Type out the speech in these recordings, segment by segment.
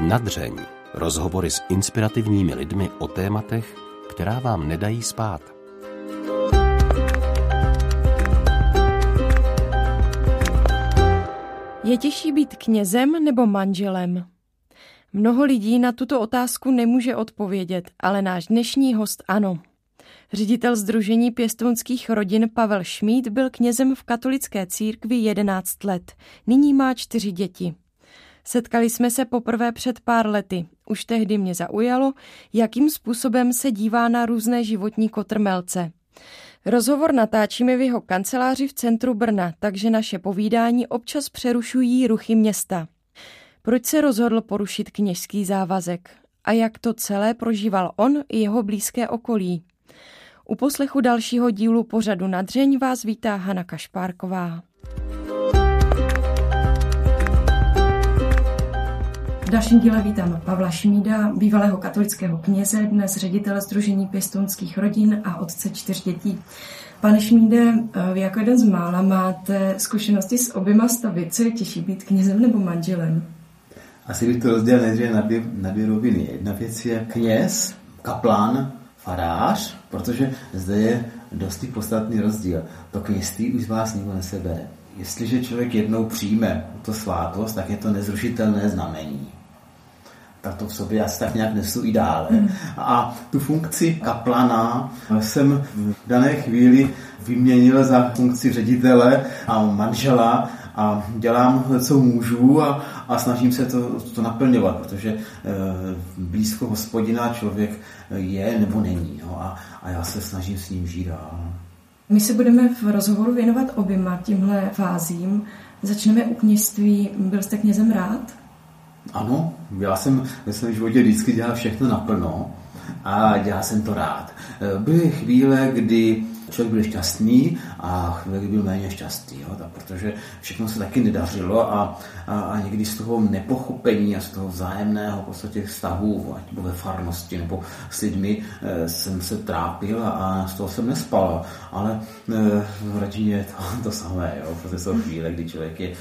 Nadřeň. Rozhovory s inspirativními lidmi o tématech, která vám nedají spát. Je těžší být knězem nebo manželem? Mnoho lidí na tuto otázku nemůže odpovědět, ale náš dnešní host ano. Ředitel Združení pěstounských rodin Pavel Šmíd byl knězem v katolické církvi 11 let. Nyní má čtyři děti. Setkali jsme se poprvé před pár lety. Už tehdy mě zaujalo, jakým způsobem se dívá na různé životní kotrmelce. Rozhovor natáčíme v jeho kanceláři v centru Brna, takže naše povídání občas přerušují ruchy města. Proč se rozhodl porušit kněžský závazek? A jak to celé prožíval on i jeho blízké okolí? U poslechu dalšího dílu pořadu na dřeň vás vítá Hana Kašpárková. V dalším díle vítám Pavla Šmída, bývalého katolického kněze, dnes ředitele Združení pěstounských rodin a otce čtyř dětí. Pane Šmíde, vy jako jeden z mála máte zkušenosti s oběma stavy. Co je těžší být knězem nebo manželem? Asi bych to rozdělil nejdříve na na dvě roviny. Jedna věc je kněz, kaplán, farář, protože zde je dosti podstatný rozdíl. To kněství už z vás nikdo nesebere. Jestliže člověk jednou přijme to svátost, tak je to nezrušitelné znamení to v sobě asi tak nějak nesu i dále. A tu funkci kaplana jsem v dané chvíli vyměnil za funkci ředitele a manžela a dělám, co můžu a, a snažím se to, to naplňovat, protože e, blízko hospodina člověk je nebo není. No, a, a já se snažím s ním žít dál. My se budeme v rozhovoru věnovat oběma tímhle fázím. Začneme u kněžství. Byl jste knězem rád? Ano, já jsem ve svém životě vždycky dělal všechno naplno a dělal jsem to rád. Byly chvíle, kdy člověk byl šťastný a chvíli byl méně šťastný, jo, tak protože všechno se taky nedařilo a, a, a někdy z toho nepochopení a z toho vzájemného v podstatě vztahu, ať ve farnosti nebo s lidmi, e, jsem se trápil a, z toho jsem nespal, ale e, v rodině je to, to samé, jo, protože jsou chvíle, kdy člověk je e,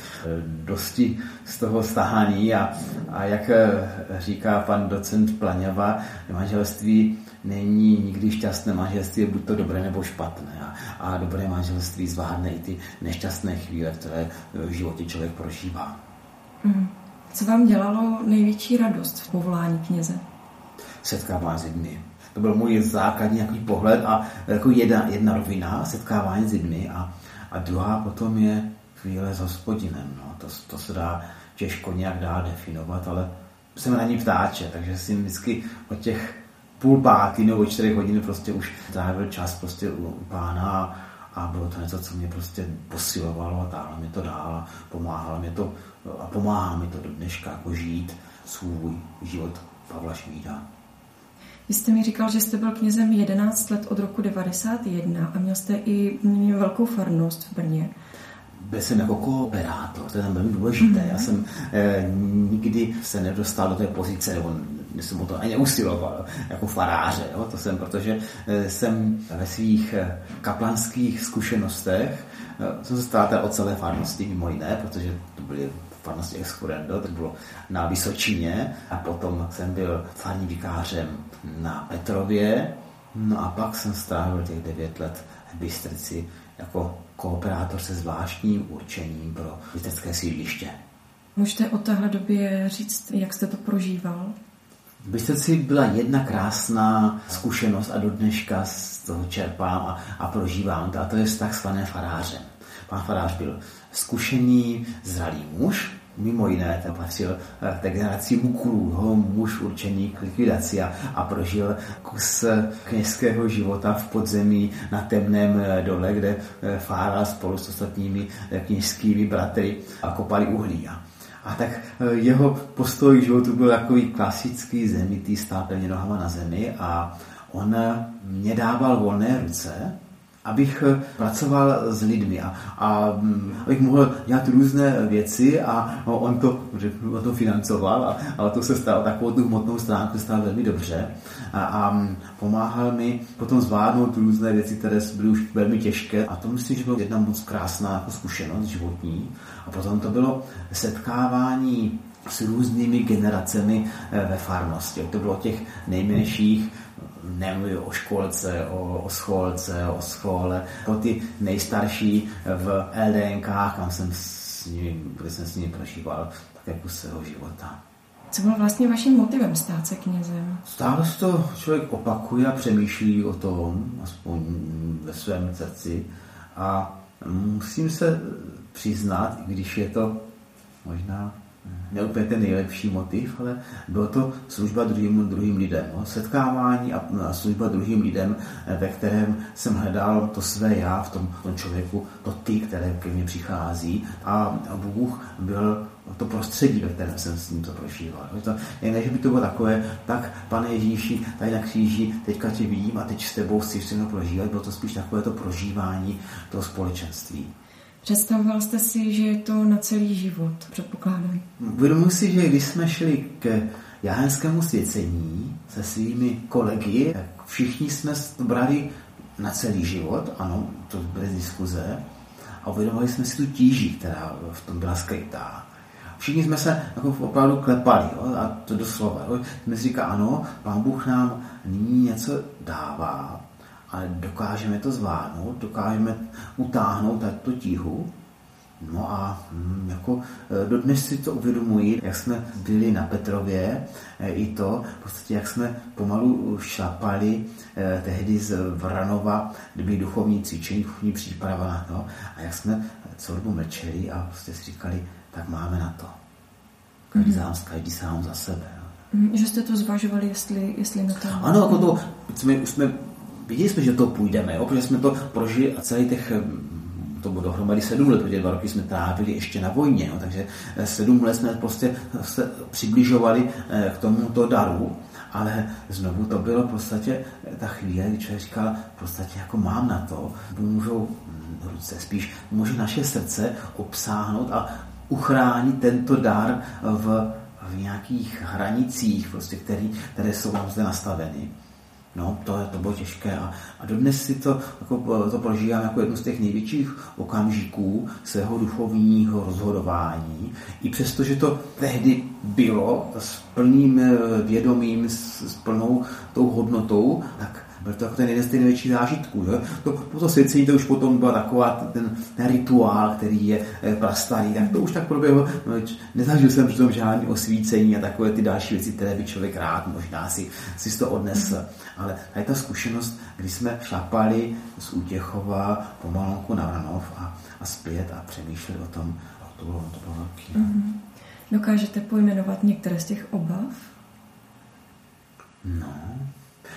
dosti z toho stahaný a, a jak e, říká pan docent Plaňava, manželství není nikdy šťastné manželství, je buď to dobré nebo špatné. A, a dobré manželství zvládne i ty nešťastné chvíle, které v životě člověk prožívá. Mm. Co vám dělalo největší radost v povolání kněze? Setkávání s lidmi. To byl můj základní nějaký pohled a jako jedna, jedna rovina, setkávání s lidmi a, a druhá potom je chvíle s hospodinem. No. To, to se dá těžko nějak dál definovat, ale jsem na ní ptáče, takže si vždycky o těch půl pátý nebo čtyři hodiny prostě už trávil čas prostě u pána a bylo to něco, co mě prostě posilovalo a táhlo mi to dál, pomáhalo mi to a pomáhá mi to do dneška jako žít svůj život Pavla Šmída. Vy jste mi říkal, že jste byl knězem 11 let od roku 91 a měl jste i velkou farnost v Brně. Byl jsem jako kooperátor, to je tam velmi důležité. Mm-hmm. Já jsem eh, nikdy se nedostal do té pozice, nebo jsem o to ani neusiloval, jako faráře. Jo? To jsem, protože eh, jsem ve svých eh, kaplanských zkušenostech eh, jsem se stál od celé farnosti, mimo jiné, protože to byly farnosti Excurrendo, to bylo na Vysočině a potom jsem byl farní vikářem na Petrově, no a pak jsem strávil těch devět let v Bystrici jako kooperátor se zvláštním určením pro bystrické sídliště. Můžete o téhle době říct, jak jste to prožíval? Bystrici byla jedna krásná zkušenost a do dneška z toho čerpám a, a prožívám to, a to je vztah s panem farářem. Pan farář byl zkušený, zralý muž, mimo jiné ten patřil k té generaci mukulů, muž určený k likvidaci a, a prožil kus kněžského života v podzemí na temném dole, kde fáral spolu s ostatními kněžskými bratry kopali uhlí. A tak eh, jeho postoj k životu byl takový klasický zemitý, stál pevně nohama na zemi a on eh, mě dával volné ruce abych eh, pracoval s lidmi. A, a mm, abych mohl dělat různé věci a on to, on to financoval a, a to se stalo, takovou tu hmotnou stránku stalo velmi dobře. A, a mm, pomáhal mi potom zvládnout různé věci, které byly už velmi těžké. A to myslím, že byla jedna moc krásná jako zkušenost životní. A potom to bylo setkávání s různými generacemi eh, ve farnosti. To bylo těch nejmenších nemluvím o školce, o, o scholce, o schole, o ty nejstarší v LDNK, kam jsem s nimi, kde jsem s nimi prožíval také kus svého života. Co bylo vlastně vaším motivem stát se knězem? Stále se to člověk opakuje a přemýšlí o tom, aspoň ve svém srdci. A musím se přiznat, i když je to možná ne úplně ten nejlepší motiv, ale bylo to služba druhým, druhým lidem. No. Setkávání a, a služba druhým lidem, eh, ve kterém jsem hledal to své já v tom, v tom člověku, to ty, které ke mně přichází. A Bůh byl to prostředí, ve kterém jsem s ním to prožíval. To, ne, že by to bylo takové, tak pane Ježíši, tady na kříži, teďka tě vidím a teď s tebou chci všechno prožívat, bylo to spíš takové to prožívání toho společenství. Představoval jste si, že je to na celý život, předpokládám. Uvědomuji si, že když jsme šli k jahenskému svěcení se svými kolegy, tak všichni jsme to brali na celý život, ano, to bez diskuze, a uvědomovali jsme si tu tíži, která v tom byla skrytá. Všichni jsme se jako opravdu klepali, jo, a to doslova. Jo. Jsme si říká, ano, pán Bůh nám nyní něco dává, ale dokážeme to zvládnout, dokážeme utáhnout tu tíhu. No a hm, jako e, dodnes si to uvědomuji, jak jsme byli na Petrově, e, i to, v podstatě jak jsme pomalu šlapali eh, tehdy z Vranova, kde byly duchovní cvičení, duchovní příprava, no, a jak jsme celou dobu mlčeli a prostě si říkali, tak máme na to. Každý, mm-hmm. sám, každý sám za sebe. No. Že jste to zvažovali, jestli, jestli na to... Ano, jako to, jsme, už jsme viděli jsme, že to půjdeme, jo, protože jsme to prožili a celý těch to bylo dohromady sedm let, protože dva roky jsme trávili ještě na vojně, no, takže eh, sedm let jsme prostě se přibližovali eh, k tomuto daru, ale znovu to bylo v podstatě eh, ta chvíle, kdy člověk říkal, v podstatě jako mám na to, můžou hm, ruce, spíš může naše srdce obsáhnout a uchránit tento dar v, v nějakých hranicích, prostě, který, které jsou vám zde nastaveny. No, to, to bylo těžké a, a dodnes si to, jako, to prožívám jako jednu z těch největších okamžiků svého duchovního rozhodování. I přesto, že to tehdy bylo s plným eh, vědomím, s, s plnou tou hodnotou, tak byl to jako ten jeden z těch největších zážitků. Že? To, to svěcení to už potom byl taková ten, ten rituál, který je eh, prastarý, tak to už tak proběhlo. No, nezažil jsem přitom žádný osvícení a takové ty další věci, které by člověk rád možná si, si to odnesl. Mm. Ale tady ta zkušenost, kdy jsme šlapali z Útěchova pomalonku na Vranov a, a zpět a přemýšleli o tom, to bylo, to bylo velký. Mm. Dokážete pojmenovat některé z těch obav? No,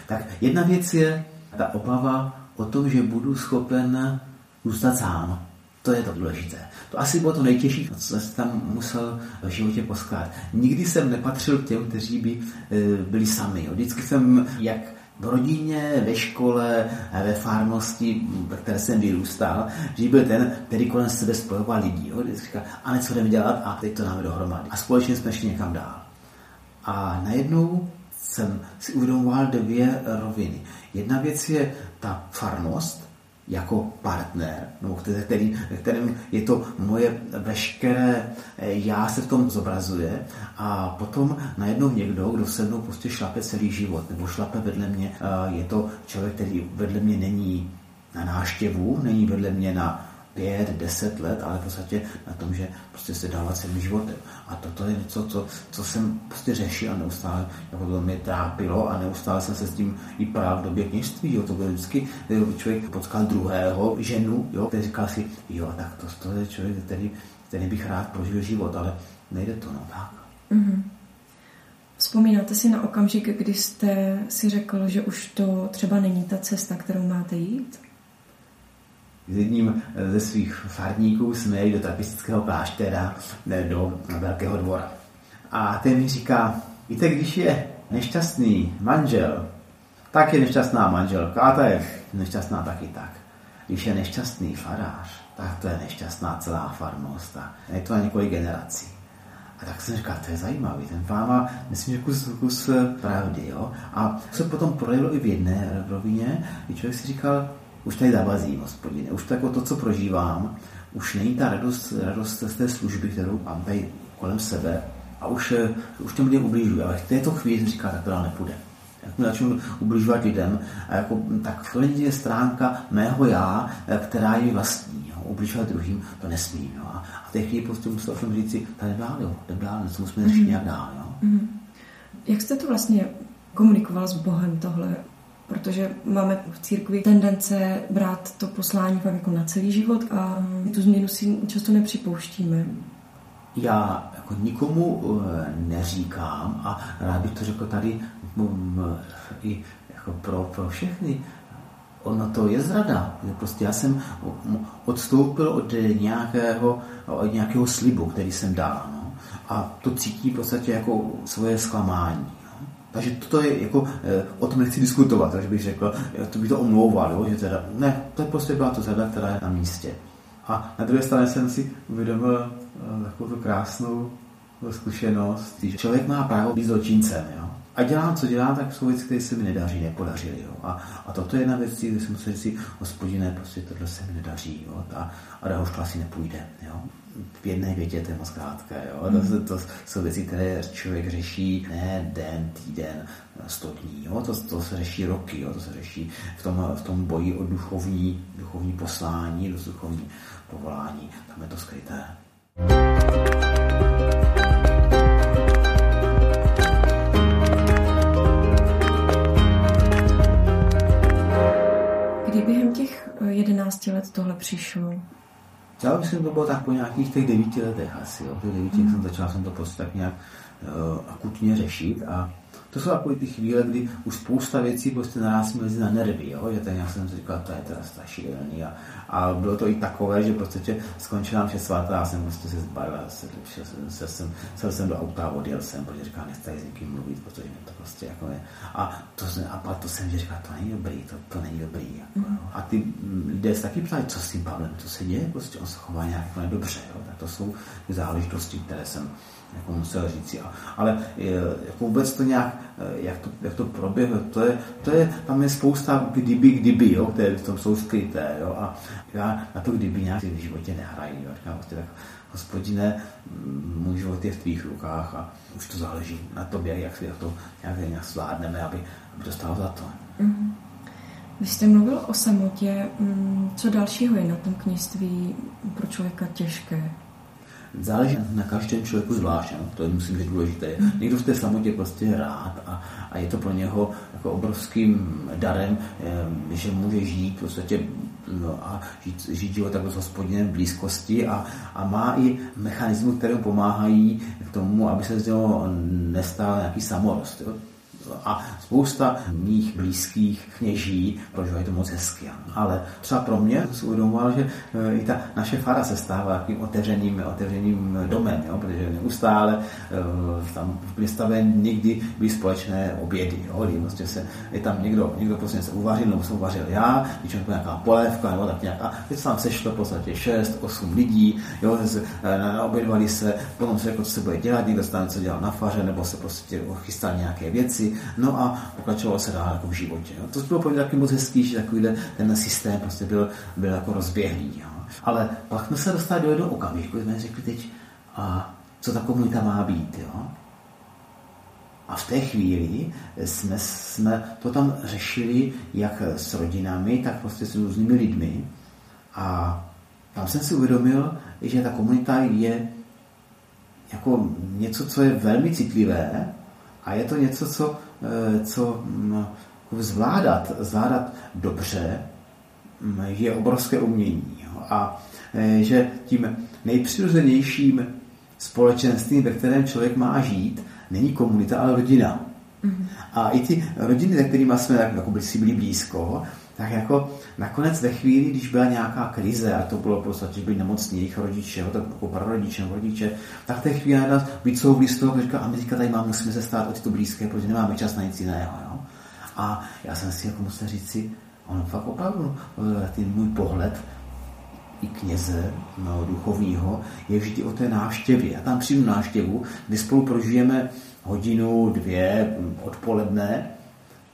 tak jedna věc je ta obava o tom, že budu schopen zůstat sám. To je to důležité. To asi bylo to nejtěžší, co jsem tam musel v životě poskládat. Nikdy jsem nepatřil k těm, kteří by e, byli sami. Vždycky jsem, jak v rodině, ve škole, ve farnosti, ve které jsem vyrůstal, že byl ten, který kolem sebe spojoval lidi. Jo? Říkal, a něco jdeme dělat a teď to dáme dohromady. A společně jsme šli někam dál. A najednou jsem si uvědomoval dvě roviny. Jedna věc je ta farnost, jako partner, no, který, kterým je to moje veškeré eh, já se v tom zobrazuje a potom najednou někdo, kdo se mnou prostě šlape celý život nebo šlape vedle mě, je to člověk, který vedle mě není na náštěvu, není vedle mě na pět, deset let, ale v podstatě na tom, že prostě se dává celým životem. A toto je něco, co, co jsem prostě řešil a neustále, jako to mě trápilo a neustále jsem se s tím i právě v době kněžství, jo, to bylo vždycky, člověk potkal druhého ženu, jo, který říkal si, jo, tak to, to je člověk, který, který bych rád prožil život, ale nejde to, no tak. Mm-hmm. Vzpomínáte si na okamžik, kdy jste si řekl, že už to třeba není ta cesta, kterou máte jít? S jedním eh, ze svých farníků jsme jeli do trapistického kláštera do Velkého dvora. A ten mi říká, víte, když je nešťastný manžel, tak je nešťastná manželka a ta je nešťastná taky tak. když je nešťastný farář, tak to je nešťastná celá farnost a je to na několik generací. A tak jsem říkal, to je zajímavý, ten pán má, myslím, kus, kus pravdy, jo. A se potom projevilo i v jedné rovině, kdy člověk si říkal, už tady zavazím, hospodine, už to jako to, co prožívám, už není ta radost, radost z té služby, kterou mám tady kolem sebe a už, už těm lidem ubližuji. Ale v této chvíli jsem říkal, tak to dál nepůjde. Jak mi začnu ubližovat lidem, a jako, tak to je stránka mého já, která je vlastní. Jo. Ubližovat druhým, to nesmím. Jo. A v té chvíli prostě musel jsem říct si, tady dál, jo, jdem dál, musíme řešit mm-hmm. nějak dál. Jo. Mm-hmm. Jak jste to vlastně komunikoval s Bohem tohle? Protože máme v církvi tendence brát to poslání fakt jako na celý život a tu změnu si často nepřipouštíme. Já jako nikomu eh, neříkám a rád bych to řekl tady mm, i jako pro, pro všechny, ono to je zrada. Prostě já jsem odstoupil od nějakého, od nějakého slibu, který jsem dal. No. A to cítí v podstatě jako svoje zklamání. Takže toto je jako, eh, o tom nechci diskutovat, takže bych řekl, eh, to by to omlouval, jo, že teda, ne, to je prostě byla to zada, která je na místě. A na druhé straně jsem si uvědomil eh, takovou krásnou zkušenost, že člověk má právo být zločincem, jo. A dělám, co dělám, tak jsou věci, které se mi nedaří, nepodařily. Jo. A, a toto je jedna věc, kde jsem musel říct, hospodine, prostě tohle se mi nedaří. Jo. A, a dál už to asi nepůjde. Jo v jedné větě, to je moc krátké. Jo? Mm. To, to jsou věci, které člověk řeší ne den, týden, sto dní. Jo? To, to se řeší roky, jo? to se řeší v tom, v tom boji o duchovní, duchovní poslání, do duchovní povolání. Tam je to skryté. Kdy jedenácti let tohle přišlo? Já myslím, že to bylo tak po nějakých těch devíti letech asi. Jo. Těch devíti, mm. jsem začal jsem to prostě tak nějak uh, akutně řešit a to jsou takové ty chvíle, kdy už spousta věcí prostě naraz mezi na nervy, jo? že ten já jsem si říkal, to je teda strašidelný. A, a, bylo to i takové, že prostě skončila vše svatá, já jsem prostě se zbavil, se, se, se, jsem, se jsem do auta a odjel jsem, protože říkal, nechci s někým mluvit, protože mě to prostě jako je. A to, a pak to jsem říkal, to není dobrý, to, to není dobrý. Jako, mm. A ty lidé se taky ptali, co s tím Pavlem, co se děje, prostě on se chová nějak jako nedobře. Jo? Tak to jsou záležitosti, které jsem jako musel říct. Ale jako vůbec to nějak, eh, jak to, jak to proběhlo, to je, to je, tam je spousta kdyby, kdyby, jo, které v tom jsou skryté. Jo, a já na to kdyby nějak v životě nehrají. Jo, říkám, prostě tak, hospodine, můj život je v tvých rukách a už to záleží na tobě, jak, jak to nějak, nějak zvládneme, aby, aby to stalo za to. Mm-hmm. Vy jste mluvil o samotě. Co dalšího je na tom kněství pro člověka těžké? Záleží na každém člověku zvlášť, no? to je musím říct důležité. Někdo v té samotě prostě je rád a, a je to pro něho jako obrovským darem, eh, že může žít v podstatě no, a žít, žít život takhle s hospodinem v blízkosti a, a má i mechanismy, které pomáhají k tomu, aby se z něho nestal nějaký samorost. Jo? A spousta mých blízkých kněží prožívají to moc hezky. Ale třeba pro mě jsem uvědomoval, že e, i ta naše fara se stává takovým otevřeným, otevřeným domem, jo? protože neustále e, tam byly staven někdy byly společné obědy, jo? prostě se, je tam někdo, někdo prostě se uvařil, nebo jsem uvařil já, když to nějaká polévka, nebo tak nějak, a teď se tam sešlo v podstatě 6, 8 lidí, jo? E, obědvali se, potom se řekl, co se bude dělat, někdo se tam něco dělal na faře, nebo se prostě chystal nějaké věci, No a pokračovalo se dál jako v životě. Jo. To bylo taky moc hezký, že takovýhle ten systém prostě byl, byl jako rozběhlý. Jo. Ale pak jsme se dostali do jednoho okamžiku, jsme řekli teď, a co ta komunita má být. Jo. A v té chvíli jsme, jsme to tam řešili jak s rodinami, tak prostě s různými lidmi. A tam jsem si uvědomil, že ta komunita je jako něco, co je velmi citlivé a je to něco, co co mm, zvládat, zvládat dobře, mm, je obrovské umění. A eh, že tím nejpřirozenějším společenstvím, ve kterém člověk má žít, není komunita, ale rodina. Mm-hmm. A i ty rodiny, se kterými jsme jako si byli blízko, tak jako nakonec ve chvíli, když byla nějaká krize, a to bylo v podstatě, že byli nemocní jejich rodiče, tak jako prarodiče rodiče, tak v té chvíli nás vycouvli z toho, říká, a my teďka tady máme, musíme se stát o tyto blízké, protože nemáme čas na nic jiného. Jo? A já jsem si jako musel říct si, On fakt opravdu, eh, ten můj pohled i kněze no, duchovního je vždy o té návštěvě. Já tam přijdu návštěvu, kdy spolu prožijeme hodinu, dvě odpoledne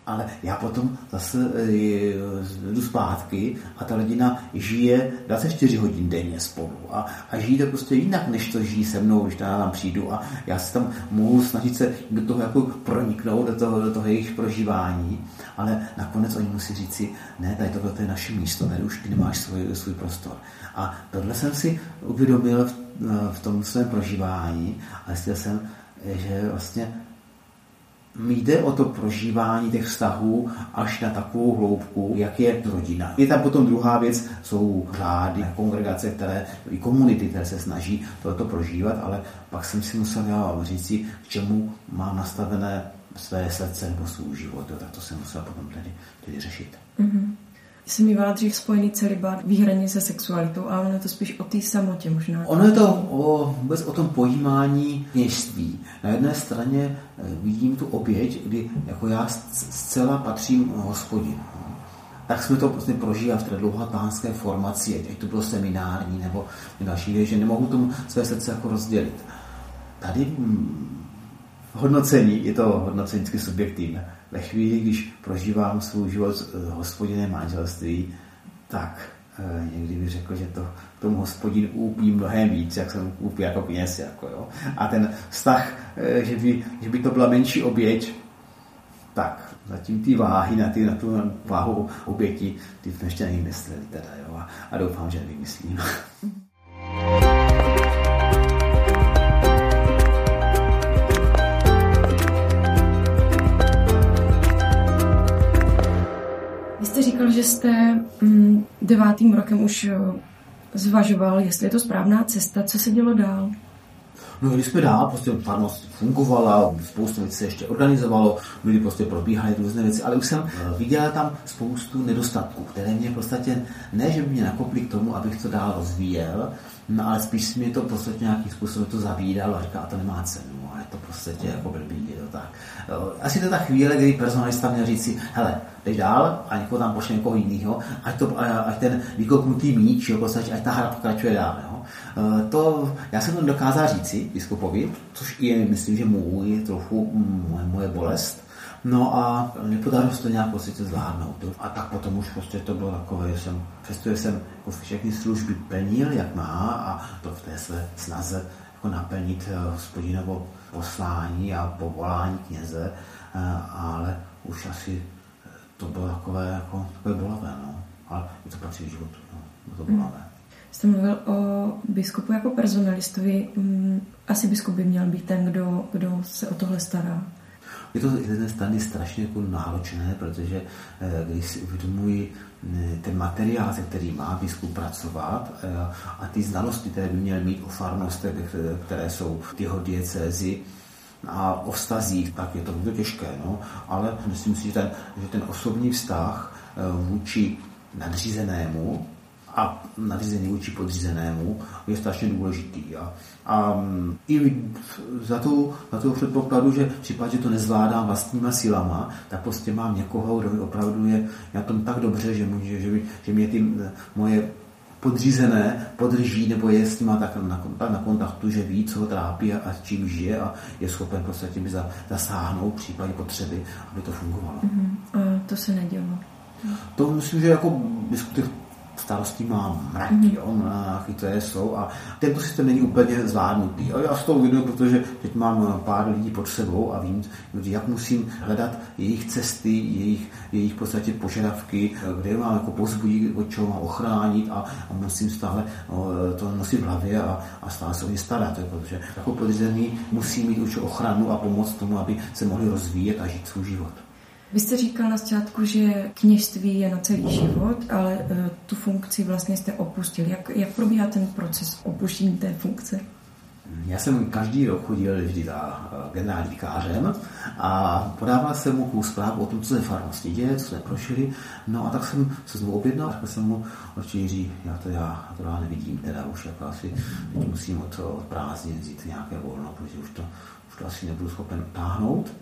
ale já potom zase e, jdu zpátky a ta rodina žije 24 hodin denně spolu. A, a žijí to prostě jinak, než to žijí se mnou, když tam přijdu. A já se tam mohu snažit se do toho jako proniknout, do toho, do toho jejich prožívání, ale nakonec oni musí říct si, ne, tady tohle je naše místo, tady už ty nemáš svůj, svůj prostor. A tohle jsem si uvědomil v, v tom svém prožívání a zjistil jsem, že vlastně jde o to prožívání těch vztahů až na takovou hloubku, jak je rodina. Je tam potom druhá věc, jsou řády, kongregace, které, i komunity, které se snaží toto prožívat, ale pak jsem si musel já říct k čemu mám nastavené své srdce nebo svůj život, tak to jsem musel potom tedy, tedy řešit. Mm-hmm jsem mývala dřív spojený celibát výhradně se sexualitou, ale ono je to spíš o té samotě možná. Ono je to o, vůbec o tom pojímání kněžství. Na jedné straně eh, vidím tu oběť, kdy jako já zcela patřím hospodinu. Tak jsme to vlastně prožívali v té dlouhatánské formaci, ať to bylo seminární nebo další že nemohu tomu své srdce jako rozdělit. Tady hm, hodnocení, je to hodnocení subjektivní ve chvíli, když prožívám svůj život v hospodinné manželství, tak eh, někdy bych řekl, že to tomu hospodin úpí mnohem víc, jak jsem úpí jako kněz. Jako, jo. A ten vztah, eh, že by, že by to byla menší oběť, tak zatím ty váhy na, ty, na tu váhu oběti, ty jsme ještě nevymysleli teda, jo. A, a doufám, že nevymyslím. jste mm, devátým rokem už eh, zvažoval, jestli je to správná cesta. Co se dělo dál? No, když jsme dál, prostě farnost fungovala, spoustu věcí se ještě organizovalo, byly prostě probíhaly různé věci, ale už jsem eh, viděl tam spoustu nedostatků, které mě podstatě, ne, že by mě nakoply k tomu, abych to dál rozvíjel, no, ale spíš mě to podstatě nějakým způsobem to zavídalo a říká, a to nemá cenu, a je to prostě jako blbý, je to tak. Eh, asi to je ta chvíle, kdy personalista měl říct si, hele, jdeš dál a někoho tam pošle někoho jiného, ať, to, ať ten vykopnutý míč, jo, prostě, ať ta hra pokračuje dál. Jo. Eh, to, já jsem to dokázal říci biskupovi, což je, myslím, že můj trochu moje, moje bolest, No a nepodařilo se to nějak prostě zvládnout. A tak potom už prostě to bylo takové, že jsem, přestože jsem jako všechny služby plnil, jak má, a to v té své snaze jako naplnit eh, hospodinovo poslání a povolání kněze, eh, ale už asi to bylo takové, jako, takové bolavé, no. Ale je to patří životu, no. Bylo to bolavé. Hmm. Jste mluvil o biskupu jako personalistovi. Mm, asi biskup by měl být ten, kdo, kdo se o tohle stará. Je to z jedné strany strašně jako náročné, protože eh, když si uvědomuji eh, ten materiál, se který má biskup pracovat eh, a ty znalosti, které by měl mít o farnostech, které jsou v jeho diecézi, a o vztazích, tak je to bude těžké. No? Ale myslím si, že ten, že ten osobní vztah vůči nadřízenému a nařízení vůči podřízenému je strašně důležitý. A, a mm, i za to, za to předpokladu, že v případě, že to nezvládám vlastníma silama, tak prostě mám někoho, kdo mi opravdu je na tom tak dobře, že, může, že, že mě ty moje podřízené podrží nebo je s nima tak na, na kontaktu, že ví, co ho trápí a, a čím žije a je schopen prostě tím zasáhnout v případě potřeby, aby to fungovalo. Mm-hmm. A to se nedělo. To myslím, že jako starostí má mraky, mm. jo, mraky, které jsou a tento systém není úplně zvládnutý. A já z toho vidu, protože teď mám pár lidí pod sebou a vím, jak musím hledat jejich cesty, jejich, jejich v podstatě požadavky, kde mám jako pozbudit, od čeho mám ochránit a, a musím stále to nosit v hlavě a, a stále se o ně starat, protože jako podřízený musí mít určitou ochranu a pomoc tomu, aby se mohli rozvíjet a žít svůj život. Vy jste říkal na začátku, že kněžství je na celý život, ale uh, tu funkci vlastně jste opustil. Jak, jak probíhá ten proces opuštění té funkce? Já jsem každý rok chodil vždy za eh, generálním vikářem a podával jsem mu zprávu o tom, co se farnosti děje, co jsme prošli. No a tak jsem se znovu objednal, řekl jsem mu, určitě Jiří, já to já, to já nevidím, teda už jako asi teď musím od, od prázdnin vzít nějaké volno, protože už to, už to asi nebudu schopen táhnout.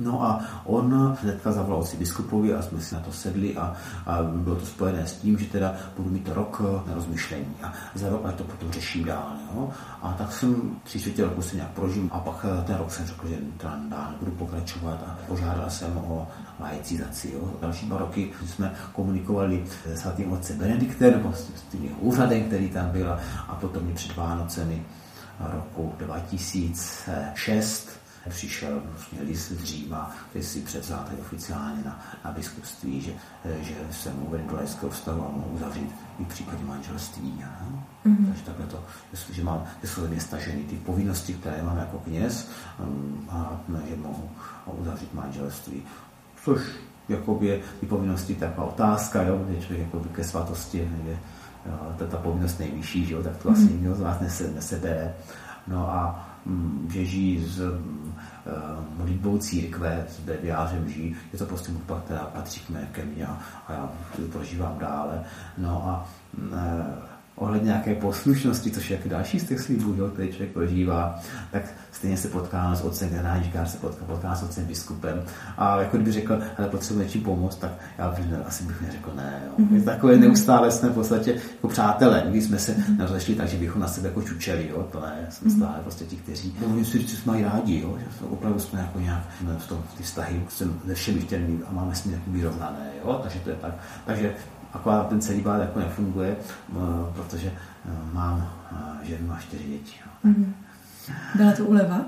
No a on hnedka zavolal si biskupovi a jsme si na to sedli a, a bylo to spojené s tím, že teda budu mít rok na rozmyšlení a za rok a to potom řeším dál. Jo? A tak jsem tři čtvrtě roku se nějak prožil a pak ten rok jsem řekl, že teda dál nebudu pokračovat a požádal jsem o laicizaci. Jo? Další dva roky jsme komunikovali s svatým otcem Benediktem, nebo s tím jeho úřadem, který tam byl a potom mi před Vánocemi roku 2006 přišel vlastně list z Říma, který si převzal tady oficiálně na, na biskupství, že, že se mu uvede do laického vztahu a mohu uzavřít i v případě manželství. Mm-hmm. Takže takhle to, že, mám, že jsou mě staženy ty povinnosti, které mám jako kněz um, a že mohu uzavřít manželství. Což jakoby je ty povinnosti taková otázka, jo, že člověk jakoby ke svatosti je ta, ta povinnost nejvyšší, že jo, tak to asi nikdo z vás nese, nesebere. No a Že žijí s modlitbou církve, s breviářem žijí, je to prostě hudba, která patří ke mně a, já to prožívám dále. No a mm, ohledně nějaké poslušnosti, což je jak další z těch slibů, jo, který člověk prožívá, tak stejně se potká s otcem generální se potká, potká s otcem biskupem. A jako kdyby řekl, ale potřebuje něčím pomoct, tak já bych ne, asi bych neřekl ne. Jo. Mm-hmm. Takové neustále jsme v podstatě jako přátelé. Nikdy jsme se mm-hmm. nerozešli tak, že bychom na sebe jako čučeli. Jo. To ne, jsme mm-hmm. stále prostě ti, kteří mluvím si, že jsme mají rádi. Jo. Že opravdu jsme jako nějak v tom, ty vztahy jsem ze všemi chtěli a máme s nimi vyrovnané. Jo. Takže to je tak. Takže akorát ten celý bát jako nefunguje, protože mám ženu a čtyři děti. Mm-hmm. Byla to uleva?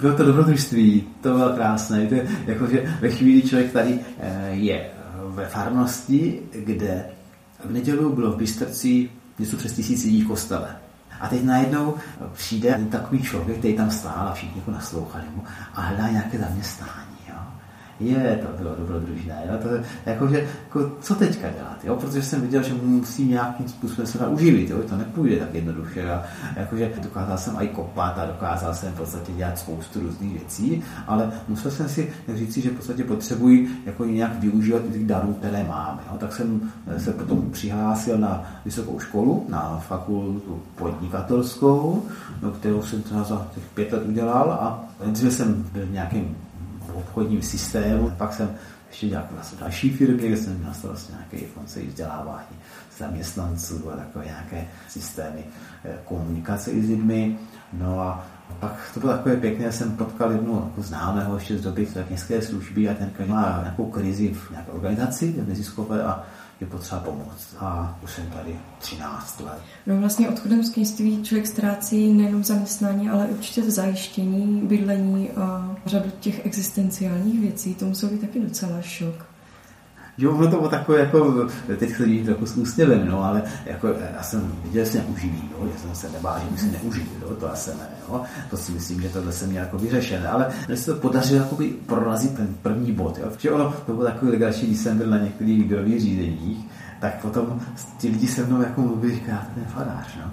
Bylo to dobrodružství, to bylo krásné. Víte, jakože ve chvíli člověk tady eh, je ve farnosti, kde v nedělu bylo v Bystrci něco přes tisíc lidí v kostele. A teď najednou přijde takový člověk, který tam stál a všichni jako naslouchali mu a hledá nějaké zaměstnání je, to bylo dobrodružné. Jo? To, jakože, jako, co teďka dělat? Jo? Protože jsem viděl, že musím nějakým způsobem se uživit. Jo? To nepůjde tak jednoduše. A, jakože, dokázal jsem i kopat a dokázal jsem v podstatě dělat spoustu různých věcí, ale musel jsem si říct, že v podstatě potřebuji jako nějak využívat těch darů, které mám. Jo? Tak jsem se potom přihlásil na vysokou školu, na fakultu podnikatelskou, no, kterou jsem třeba za těch pět let udělal a nejdříve jsem byl v nějakém obchodním systému. Pak jsem ještě dělal vlastně další firmy, kde jsem měl starost nějaké konce vzdělávání zaměstnanců a takové nějaké systémy eh, komunikace i s lidmi. No a pak to bylo takové pěkné, jsem potkal jednu jako známého ještě z doby městské služby a ten má nějakou krizi v nějaké organizaci neziskové a je potřeba pomoct. A už jsem tady 13 let. No vlastně odchodem z kněžství člověk ztrácí nejenom zaměstnání, ale určitě v zajištění, bydlení a řadu těch existenciálních věcí. To musel být taky docela šok. Jo, ono to bylo takové, jako, teď se vidím trochu s úsměvem, no, ale jako, já jsem viděl, že se neuživí, jo, že jsem se nebál, že se neuživí, jo, to asi ne, jo, to si myslím, že tohle se měl jako vyřešené, ale mně se to podařilo jakoby prorazit ten první bod, jo, protože ono, to bylo takový legrační, když jsem byl na některých výběrových řízeních, tak potom ti lidi se mnou jako mluví, říká, ten farář, no.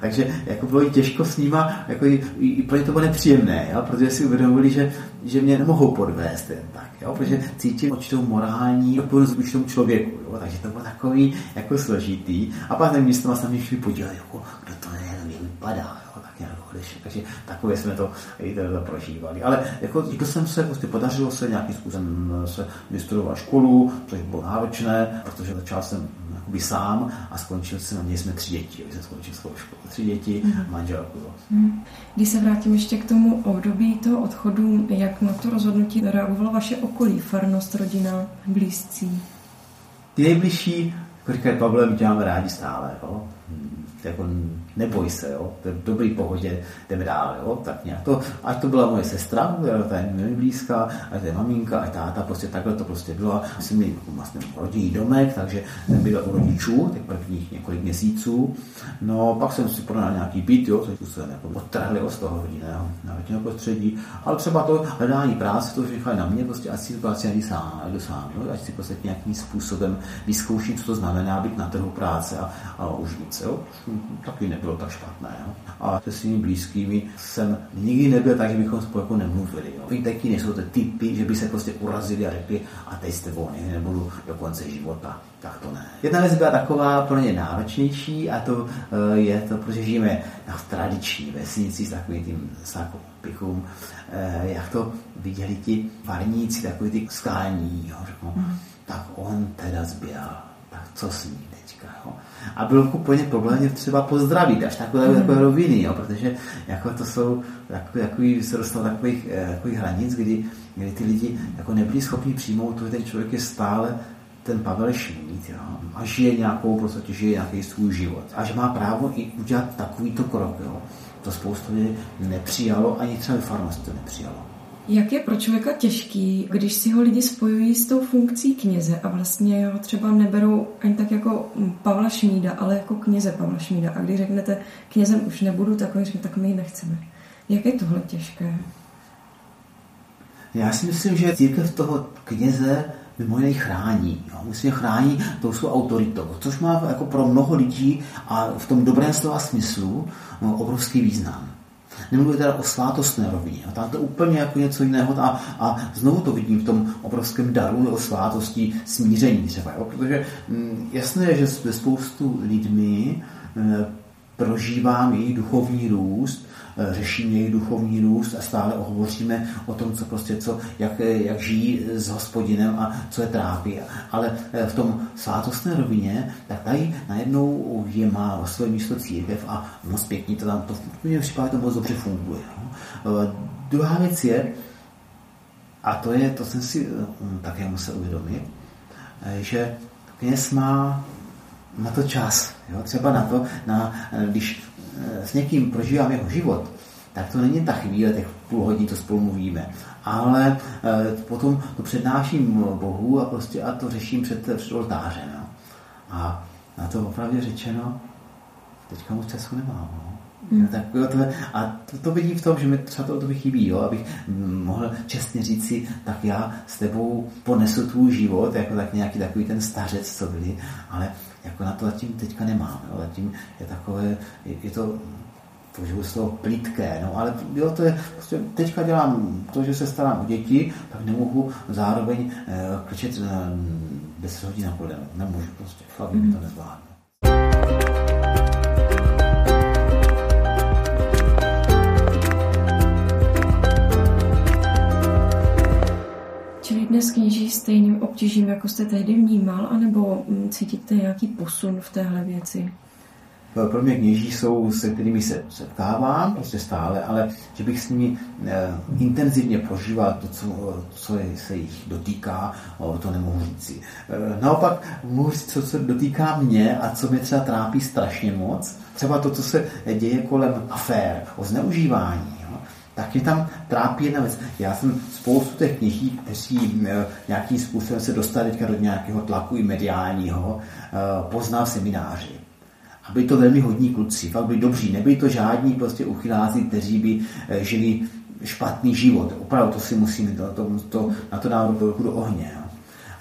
Takže jako bylo i těžko s nima, jako i, i, ně to bylo nepříjemné, jo? protože si uvědomili, že, že mě nemohou podvést jen tak, jo? protože cítím určitou morální odpovědnost vůči tomu člověku, jo? takže to bylo takový jako složitý. A pak ten místo se mě šli podívat, jako, kdo to je, jak vypadá, jo? Odešel. Takže takové jsme to, i to prožívali. Ale jako, to jsem se, prostě podařilo se nějakým způsobem se vystudoval školu, což bylo náročné, protože začal jsem jakoby sám a skončil jsem, měli jsme tři děti, jsem skončil svou školu. Tři děti, mm. manželku. Mm. Když se vrátím ještě k tomu období toho odchodu, jak na to rozhodnutí reagovalo vaše okolí, farnost, rodina, blízcí? Ty nejbližší, jako říkají Pavle, my děláme rádi stále. Jo? jako neboj se, jo, to je v dobrý pohodě, jdeme dál, jo, tak nějak to, ať to byla moje sestra, ta je mi blízká, ať to je maminka, ať táta, prostě takhle to prostě bylo. Jsem měl vlastně rodinný domek, takže ten byl u rodičů, těch prvních několik měsíců. No, pak jsem si podal nějaký byt, jo, což se jako odtrhli z toho rodinného, rodinného prostředí, ale třeba to hledání práce, to už nechali na mě, prostě ať si to práci ani sám, jdu sám, jo, ať si prostě nějakým způsobem vyzkouším, co to znamená být na trhu práce a, a užít se, jo taky nebylo bylo tak špatné. Jo. A se svými blízkými jsem nikdy nebyl tak, že bychom spolu jako nemluvili. Jo. Oni taky nejsou ty typy, že by se prostě urazili a řekli, a teď jste volně, nebudu do konce života. Tak to ne. Jedna věc byla taková pro ně náročnější a to eh, je to, protože žijeme na tradiční vesnici s takovým tím sakopichům, eh, jak to viděli ti varníci, takový ty skání, jo, řeknu, mm. tak on teda zběl, tak co s ním teďka, jo. A bylo úplně problém třeba pozdravit, až takové, mm. takové roviny, jo, protože jako to jsou takový, takový se dostal takových, eh, takových hranic, kdy, kdy ty lidi jako nebyli schopni přijmout to, že ten člověk je stále ten Pavel Šmít jo, a žije nějakou, prostě žije nějaký svůj život. A že má právo i udělat takovýto krok. Jo. To spoustu lidí nepřijalo, ani třeba ve to nepřijalo. Jak je pro člověka těžký, když si ho lidi spojují s tou funkcí kněze a vlastně ho třeba neberou ani tak jako Pavla Šmída, ale jako kněze Pavla Šmída. A když řeknete, knězem už nebudu, tak oni tak my ji nechceme. Jak je tohle těžké? Já si myslím, že církev toho kněze mimo jiné chrání. Jo. Musí chrání tou svou autoritou, což má jako pro mnoho lidí a v tom dobrém slova smyslu no, obrovský význam. Nemluvím teda o svátostné rovině. A to úplně jako něco jiného. A, a znovu to vidím v tom obrovském daru o svátosti smíření třeba. Jo? Protože mm, jasné je, že spoustu lidmi m, prožívám jejich duchovní růst Eh, řešíme jejich duchovní růst a stále hovoříme o tom, co prostě, co, jak, jak žijí s hospodinem a co je trápí. Ale eh, v tom svátostné rovině, tak tady najednou je má svoje místo církev a moc pěkně to tam to v mém případě to moc dobře funguje. No. Eh, druhá věc je, a to je, to jsem si také musel uvědomit, že kněz má na to čas. Jo? Třeba na to, na, když Eh, s někým prožívám jeho život, tak to není ta chvíle, těch půl hodin to spolu mluvíme. Ale e, potom to přednáším Bohu a prostě a to řeším před, před oltářem. No. A na to opravdu řečeno, teďka moc času nemám. No. Hmm. Tak, jo, to, a to, to vidím v tom, že mi třeba to, to mi chybí, jo, abych mohl čestně říci, tak já s tebou ponesu tvůj život, jako tak nějaký takový ten stařec, co byli, ale jako na to zatím teďka nemám. Jo. Zatím je takové, je, je to použiju slovo plítké, no, ale jo, to je, prostě teďka dělám to, že se starám o děti, tak nemohu zároveň eh, klečet eh, bez hodin na koleno. Nemůžu prostě, fakt mm. to nezvládnu. Dnes kněží stejným obtížím, jako jste tehdy vnímal, anebo mm, cítíte nějaký posun v téhle věci? Pro mě kněží jsou, se kterými se setkávám prostě stále, ale že bych s nimi eh, intenzivně prožíval to, co, co se jich dotýká, to nemohu říci. Eh, naopak mohu říct, co se dotýká mě a co mě třeba trápí strašně moc. Třeba to, co se děje kolem afér, o zneužívání tak mě tam trápí jedna věc. Já jsem spoustu těch kněží, kteří eh, nějakým způsobem se dostali teďka do nějakého tlaku i mediálního, eh, poznal semináři. A byli to velmi hodní kluci, fakt byli dobří. Nebyli to žádní prostě uchyláci, kteří by eh, žili špatný život. Opravdu to si musíme to, to, to, na to dát do, do ohně.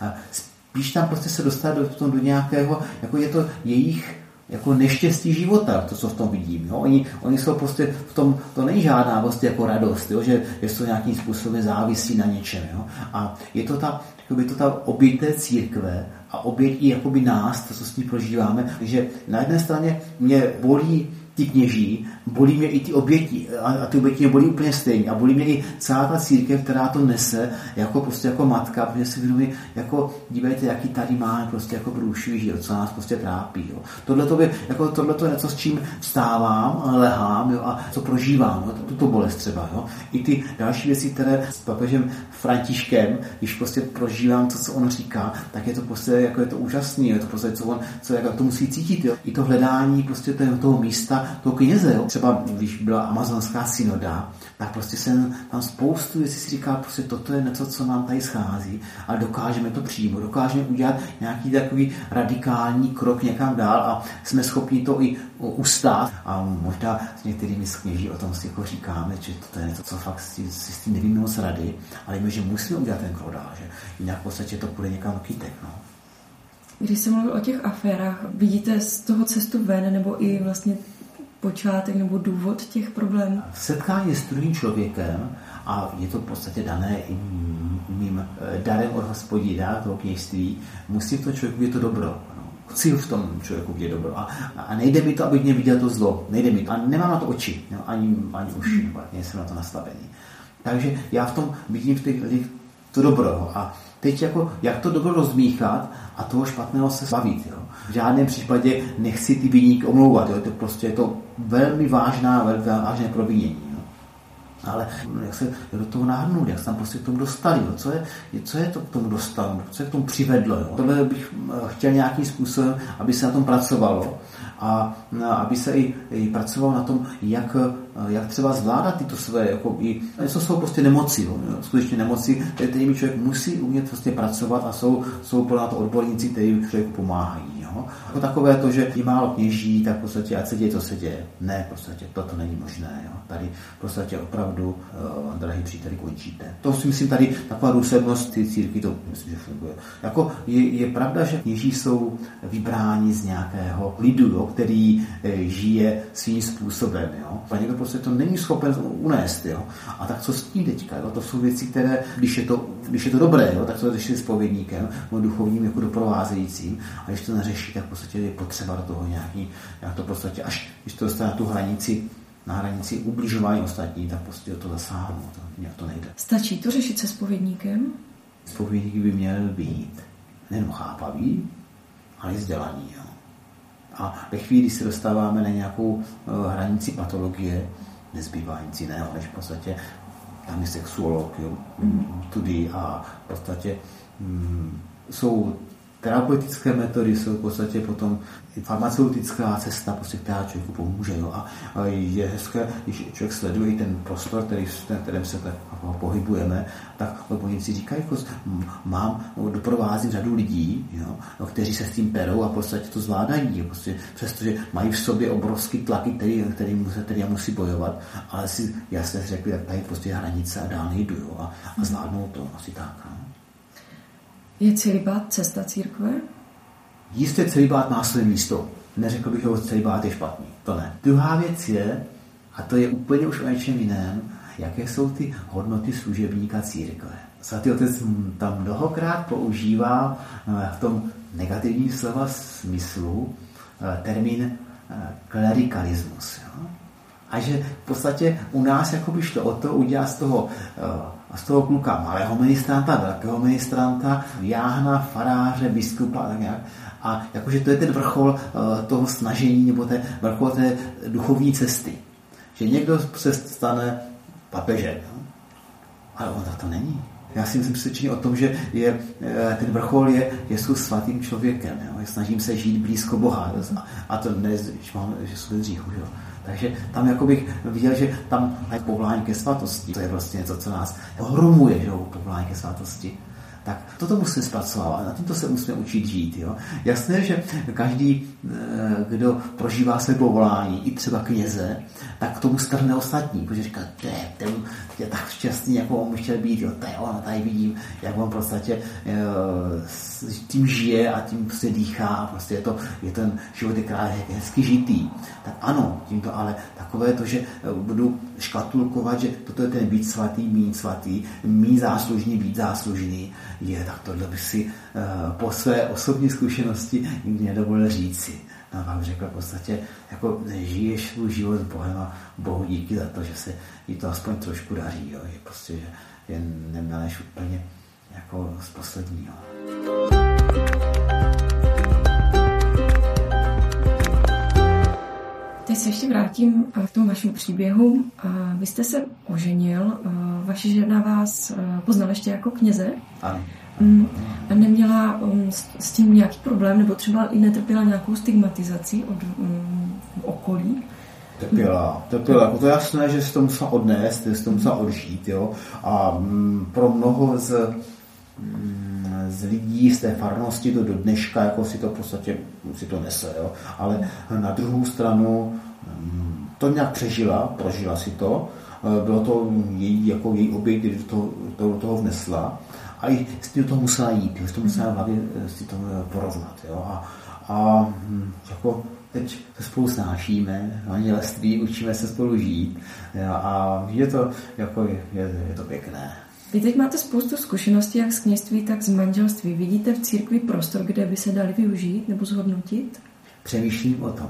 A spíš tam prostě se dostat do, do nějakého, jako je to jejich jako neštěstí života, to, co v tom vidím. Jo? Oni, oni jsou prostě v tom, to není žádná prostě jako radost, jo? že, že to nějakým způsobem závisí na něčem. Jo? A je to ta, jakoby to ta oběť té církve a oběť i jakoby nás, to, co s ní prožíváme, že na jedné straně mě bolí ti kněží, bolí mě i ty oběti a, ty oběti mě bolí úplně stejně a bolí mě i celá ta církev, která to nese jako prostě jako matka, protože si vědomí, jako dívejte, jaký tady máme prostě jako průšvý život, co nás prostě trápí. Jo. Tohle to by, jako tohle to je něco, s čím vstávám, lehám jo, a co prožívám, jo, tuto bolest třeba. Jo. I ty další věci, které s papežem Františkem, když prostě prožívám to, co on říká, tak je to prostě jako je to úžasné, je to prostě, co on, co jako to musí cítit. Jo. I to hledání prostě toho místa, toho kněze. Jo. Třeba když byla amazonská synoda, tak prostě jsem tam spoustu věcí si říkal, prostě toto je něco, co nám tady schází, ale dokážeme to přímo, dokážeme udělat nějaký takový radikální krok někam dál a jsme schopni to i ustát. A možná s některými z kněží o tom si jako říkáme, že to je něco, co fakt si, si s tím nevíme moc rady, ale víme, že musíme udělat ten krok dál, že jinak v podstatě to půjde někam kytek. No. Když jsem mluvil o těch aférách, vidíte z toho cestu ven, nebo i vlastně počátek nebo důvod těch problémů? Setkání s druhým člověkem a je to v podstatě dané i mým eh, darem od hospodina, toho kněžství, musí to člověku být to dobro. No. Chci v tom člověku vidět dobro. A, a nejde mi to, abych mě viděl to zlo. Nejde mi to. A nemám na to oči, no, ani, ani uši, nebo jsem na to nastavený. Takže já v tom vidím v těch lidech to dobro. A teď jako, jak to dobro rozmíchat a toho špatného se zbavit. Jo. V žádném případě nechci ty vyníky omlouvat. Jo. To prostě je to velmi vážná, velmi vážné provinění. Ale jak se do toho nahrnout, jak se tam prostě k tomu dostali, jo? Co, je, co je to k tomu dostalo, co je k tomu přivedlo. Jo? Tohle bych eh, chtěl nějakým způsobem, aby se na tom pracovalo a aby se i, i pracovalo na tom, jak, jak třeba zvládat tyto své, jako i, co jsou prostě nemoci, jo, skutečně nemoci, kterými člověk musí umět prostě pracovat a jsou, jsou pro to odborníci, kteří člověku pomáhají. Jo. Jako takové to, že je málo kněží, tak v podstatě, ať se děje, co se děje. Ne, v podstatě, toto není možné. Jo. Tady v podstatě opravdu, uh, drahý příteli, končíte. To si myslím tady, taková důslednost ty církvy, to myslím, že funguje. Jako je, je pravda, že kněží jsou vybráni z nějakého lidu, jo, který e, žije svým způsobem. Jo. A někdo prostě to není schopen unést. Jo. A tak co s tím teďka? Jo? To jsou věci, které, když je to, když je to dobré, jo, tak to řeší s povědníkem, duchovním jako doprovázejícím. A když to neřeší, tak v podstatě je potřeba do toho nějaký, nějak to v podstatě, až když to dostane na tu hranici, na hranici ubližování ostatní, tak prostě to zasáhnu. To, nějak to nejde. Stačí to řešit se spovědníkem? Spovědník by měl být nejen chápavý, ale i vzdělaný. Jo. A ve chvíli, kdy se dostáváme na nějakou uh, hranici patologie, nezbývá nic jiného, než v podstatě tam je sexuolog, jo, mm. tudy a v podstatě mm, jsou terapeutické metody jsou v podstatě potom farmaceutická cesta, prostě, která člověku pomůže. Jo. A, je hezké, když člověk sleduje ten prostor, který, v kterém se tak pohybujeme, tak odborníci říkají, jako, mám, doprovázím řadu lidí, jo, no, kteří se s tím perou a v podstatě to zvládají, prostě, přestože mají v sobě obrovský tlaky, který, který, musí, který musí bojovat, ale si jasně řekli, tak tady prostě hranice a dál nejdu jo, a, a zvládnou to asi tak. No. Je celibát cesta církve? Jistě celibát má své místo. Neřekl bych, že celibát je špatný. To ne. Druhá věc je, a to je úplně už o něčem jiném, jaké jsou ty hodnoty služebníka církve. Svatý otec tam mnohokrát používá eh, v tom negativním slova smyslu eh, termín eh, klerikalismus. A že v podstatě u nás by šlo o to udělat z toho a z toho kluka malého ministranta, velkého ministranta, jáhna, faráře, biskupa a tak nějak. A jakože to je ten vrchol uh, toho snažení, nebo ten vrchol té duchovní cesty. Že někdo se stane papežem. No? Ale on to není. Já si myslím přesvědčený o tom, že je, eh, ten vrchol je, je svatým člověkem. Jo? Snažím se žít blízko Boha. A to ne, že, mám, že dříchu. Jo? Takže tam jako bych viděl, že tam je povolání ke svatosti. To je vlastně něco, co nás ohromuje, že povolání ke svatosti. Tak toto musíme zpracovávat, na tímto se musíme učit žít. Jo? Jasné, že každý, eh, kdo prožívá své povolání, i třeba kněze, tak k tomu strhne ostatní, protože říká, je, ten je tak šťastný, jako on chtěl být, jo, to je on, tady vidím, jak on e, tím žije a tím prostě dýchá, prostě je to, je ten život je krásně hezky žitý. Tak ano, tímto ale takové to, že eh, budu škatulkovat, že toto je ten být svatý, mít svatý, mít záslužný, být záslužný, je, tak tohle by si uh, po své osobní zkušenosti nedovolil říci. No, vám řekl v podstatě, jako žiješ svůj život s Bohem a Bohu díky za to, že se jí to aspoň trošku daří, jo. Je prostě, že je nemeleš úplně jako z posledního. Teď se ještě vrátím eh, k tomu vašemu příběhu. Vy jste se oženil, eh, vaše žena vás eh, poznala ještě jako kněze. Ano. Mm, a neměla um, s tím nějaký problém, nebo třeba i netrpěla nějakou stigmatizací od um, okolí? Trpěla, trpěla. Jako to je jasné, že se to musela odnést, že se to musela odžít. Jo? A mm, pro mnoho z, mm, z lidí z té farnosti to do dneška jako si to v podstatě si to nese. Jo? Ale na druhou stranu mm, to nějak přežila, prožila si to. Bylo to její, jako její oběť, když to, to do toho vnesla a i s tím to musela jít, s to musela hlavě si to porovnat. Jo? A, a hm, jako teď se spolu snášíme, manželství, učíme se spolu žít a je to, jako je, je to pěkné. Vy teď máte spoustu zkušeností jak z kněžství, tak z manželství. Vidíte v církvi prostor, kde by se dali využít nebo zhodnotit? Přemýšlím o tom.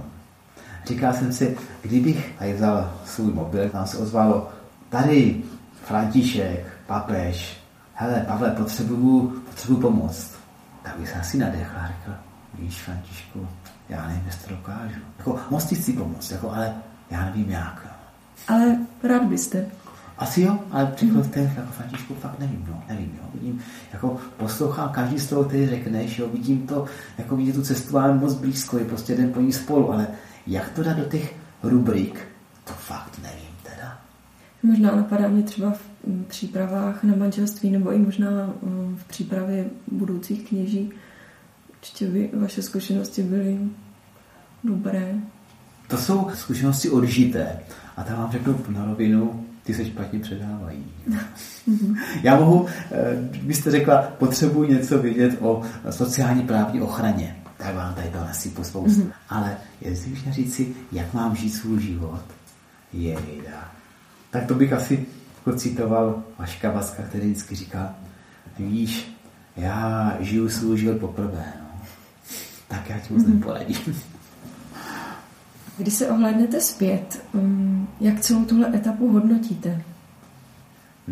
Říkal jsem si, kdybych tady vzal svůj mobil, tam se ozvalo, tady František, papež, hele, Pavle, potřebuju, potřebuju pomoc. Tak bych se asi nadechl a řekl, víš, Františku, já nevím, jestli to dokážu. Jako, moc ti chci pomoct, jako, ale já nevím jak. Ale rád byste. Asi jo, ale příklad mm. jako Františku fakt nevím, no, nevím, jo. Vidím, jako poslouchám každý z toho, který řekneš, jo, vidím to, jako vidím tu cestu máme moc blízko, je prostě jeden po ní spolu, ale jak to dát do těch rubrik, to fakt nevím teda. Možná napadá mě třeba v přípravách na manželství nebo i možná v přípravě budoucích kněží. Určitě by vaše zkušenosti byly dobré. To jsou zkušenosti odžité. A tam vám řeknu na rovinu, ty se špatně předávají. Já mohu, byste eh, řekla, potřebuji něco vědět o sociální právní ochraně. Tak vám tady to nasypu spoustu. Mm-hmm. Ale jestli bych měl říci, jak mám žít svůj život, je jeda. Tak to bych asi jako citoval Vaška Vaska, který vždycky říká, víš, já žiju svůj život poprvé. No. Tak já ti moc mm-hmm. neporadím. Když se ohlédnete zpět, um, jak celou tuhle etapu hodnotíte?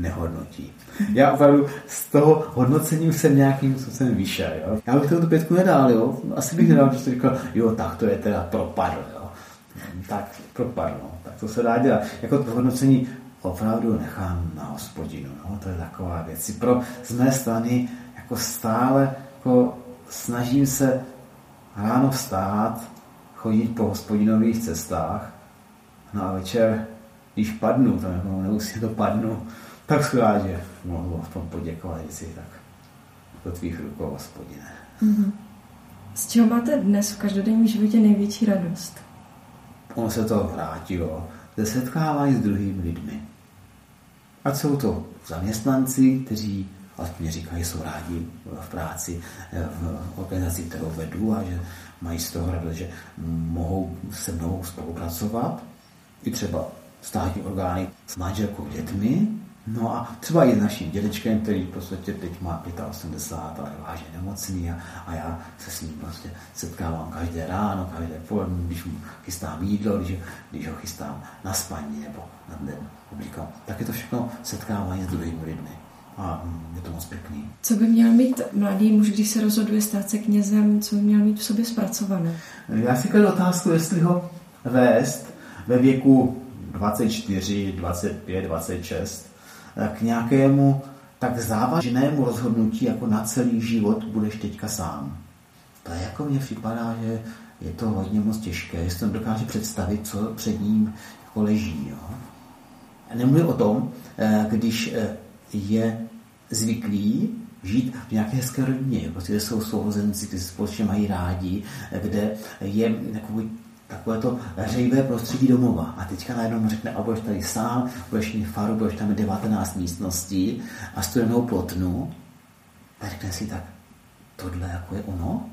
Nehodnotí. Já opravdu z toho hodnocení už jsem nějakým způsobem vyšel. Jo? Já bych tu pětku nedal, jo? Asi bych nedal, protože říkal, jo, tak to je teda propadl, jo? Tak propadl, no. Tak to se dá dělat. Jako to hodnocení opravdu nechám na hospodinu. No? To je taková věc. Pro z mé strany jako stále jako snažím se ráno vstát, chodit po hospodinových cestách. No a večer, když padnu, to jako nemusí to padnu, tak že mohu v tom poděkovat si tak do tvých rukou, hospodine. Mm-hmm. Z čeho máte dnes v každodenním životě největší radost? Ono se to vrátilo ze setkávání s druhými lidmi. Ať jsou to zaměstnanci, kteří aspoň říkají, jsou rádi v práci, v organizaci, kterou vedu a že mají z toho radost, že mohou se mnou spolupracovat. I třeba státní orgány s manželkou dětmi, No a třeba i s naším dědečkem, který v podstatě teď má 85 a je vážně nemocný a, a já se s ním prostě setkávám každé ráno, každé poledne, když mu chystám jídlo, když, když ho chystám na spaní nebo na den. Říkám, tak je to všechno setkávání s druhými lidmi. A mm, je to moc pěkný. Co by měl mít mladý muž, když se rozhoduje stát se knězem, co by měl mít v sobě zpracované? Já si kladu otázku, jestli ho vést ve věku 24, 25, 26 k nějakému tak závažnému rozhodnutí, jako na celý život budeš teďka sám. To je jako mně připadá, že je to hodně moc těžké, jestli to dokáže představit, co před ním jako leží. Jo. Nemluvím o tom, eh, když eh, je zvyklý žít v nějaké hezké rodině, prostě, kde jsou sourozenci, kteří se společně mají rádi, eh, kde je takový takové to hřejivé prostředí domova. A teďka najednou řekne, a budeš tady sám, budeš mít faru, budeš tam 19 místností a studenou plotnu. A řekne si tak, tohle jako je ono?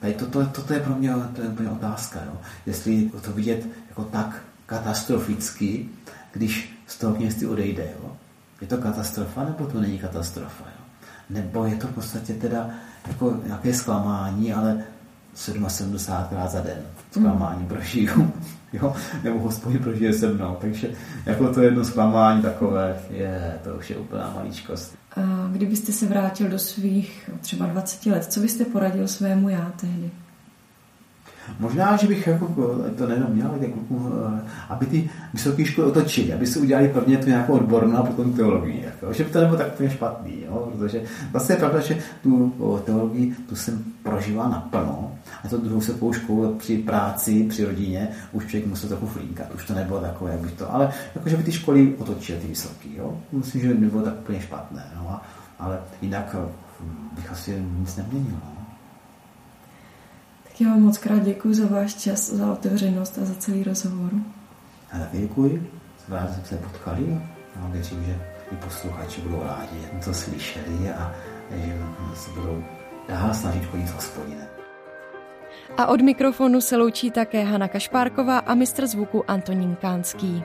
Tady toto, toto je pro mě to je pro mě otázka. Jo? Jestli to vidět jako tak katastroficky, když z toho kněžství odejde. Jo? Je to katastrofa, nebo to není katastrofa? Jo? Nebo je to v podstatě teda jako nějaké zklamání, ale 77krát za den zklamání prožiju. Jo? Nebo hospodin prožije se mnou. Takže jako to jedno zklamání takové, je, to už je úplná maličkost. A kdybyste se vrátil do svých třeba 20 let, co byste poradil svému já tehdy? Možná, že bych jako, to nejenom měl, ale klukům, eh, aby ty vysoké školy otočili, aby si udělali prvně tu nějakou odbornou a potom teologii. Jako, že by to nebylo tak úplně špatný, jo? protože vlastně je pravda, že tu teologii tu jsem prožíval naplno a to druhou se školu při práci, při rodině, už člověk musel trochu flínkat, už to nebylo takové, jak bych to, ale jako, že by ty školy otočily ty vysoké, jo? myslím, že by nebylo tak úplně špatné, no? ale jinak hm, bych asi nic neměnil. No? Tak já vám moc krát děkuji za váš čas, za otevřenost a za celý rozhovor. A taky děkuji. Jsem rád, že jsme se potkali a věřím, že i posluchači budou rádi, že to slyšeli a že se budou dál snažit chodit s hospodinem. A od mikrofonu se loučí také Hana Kašpárková a mistr zvuku Antonín Kánský.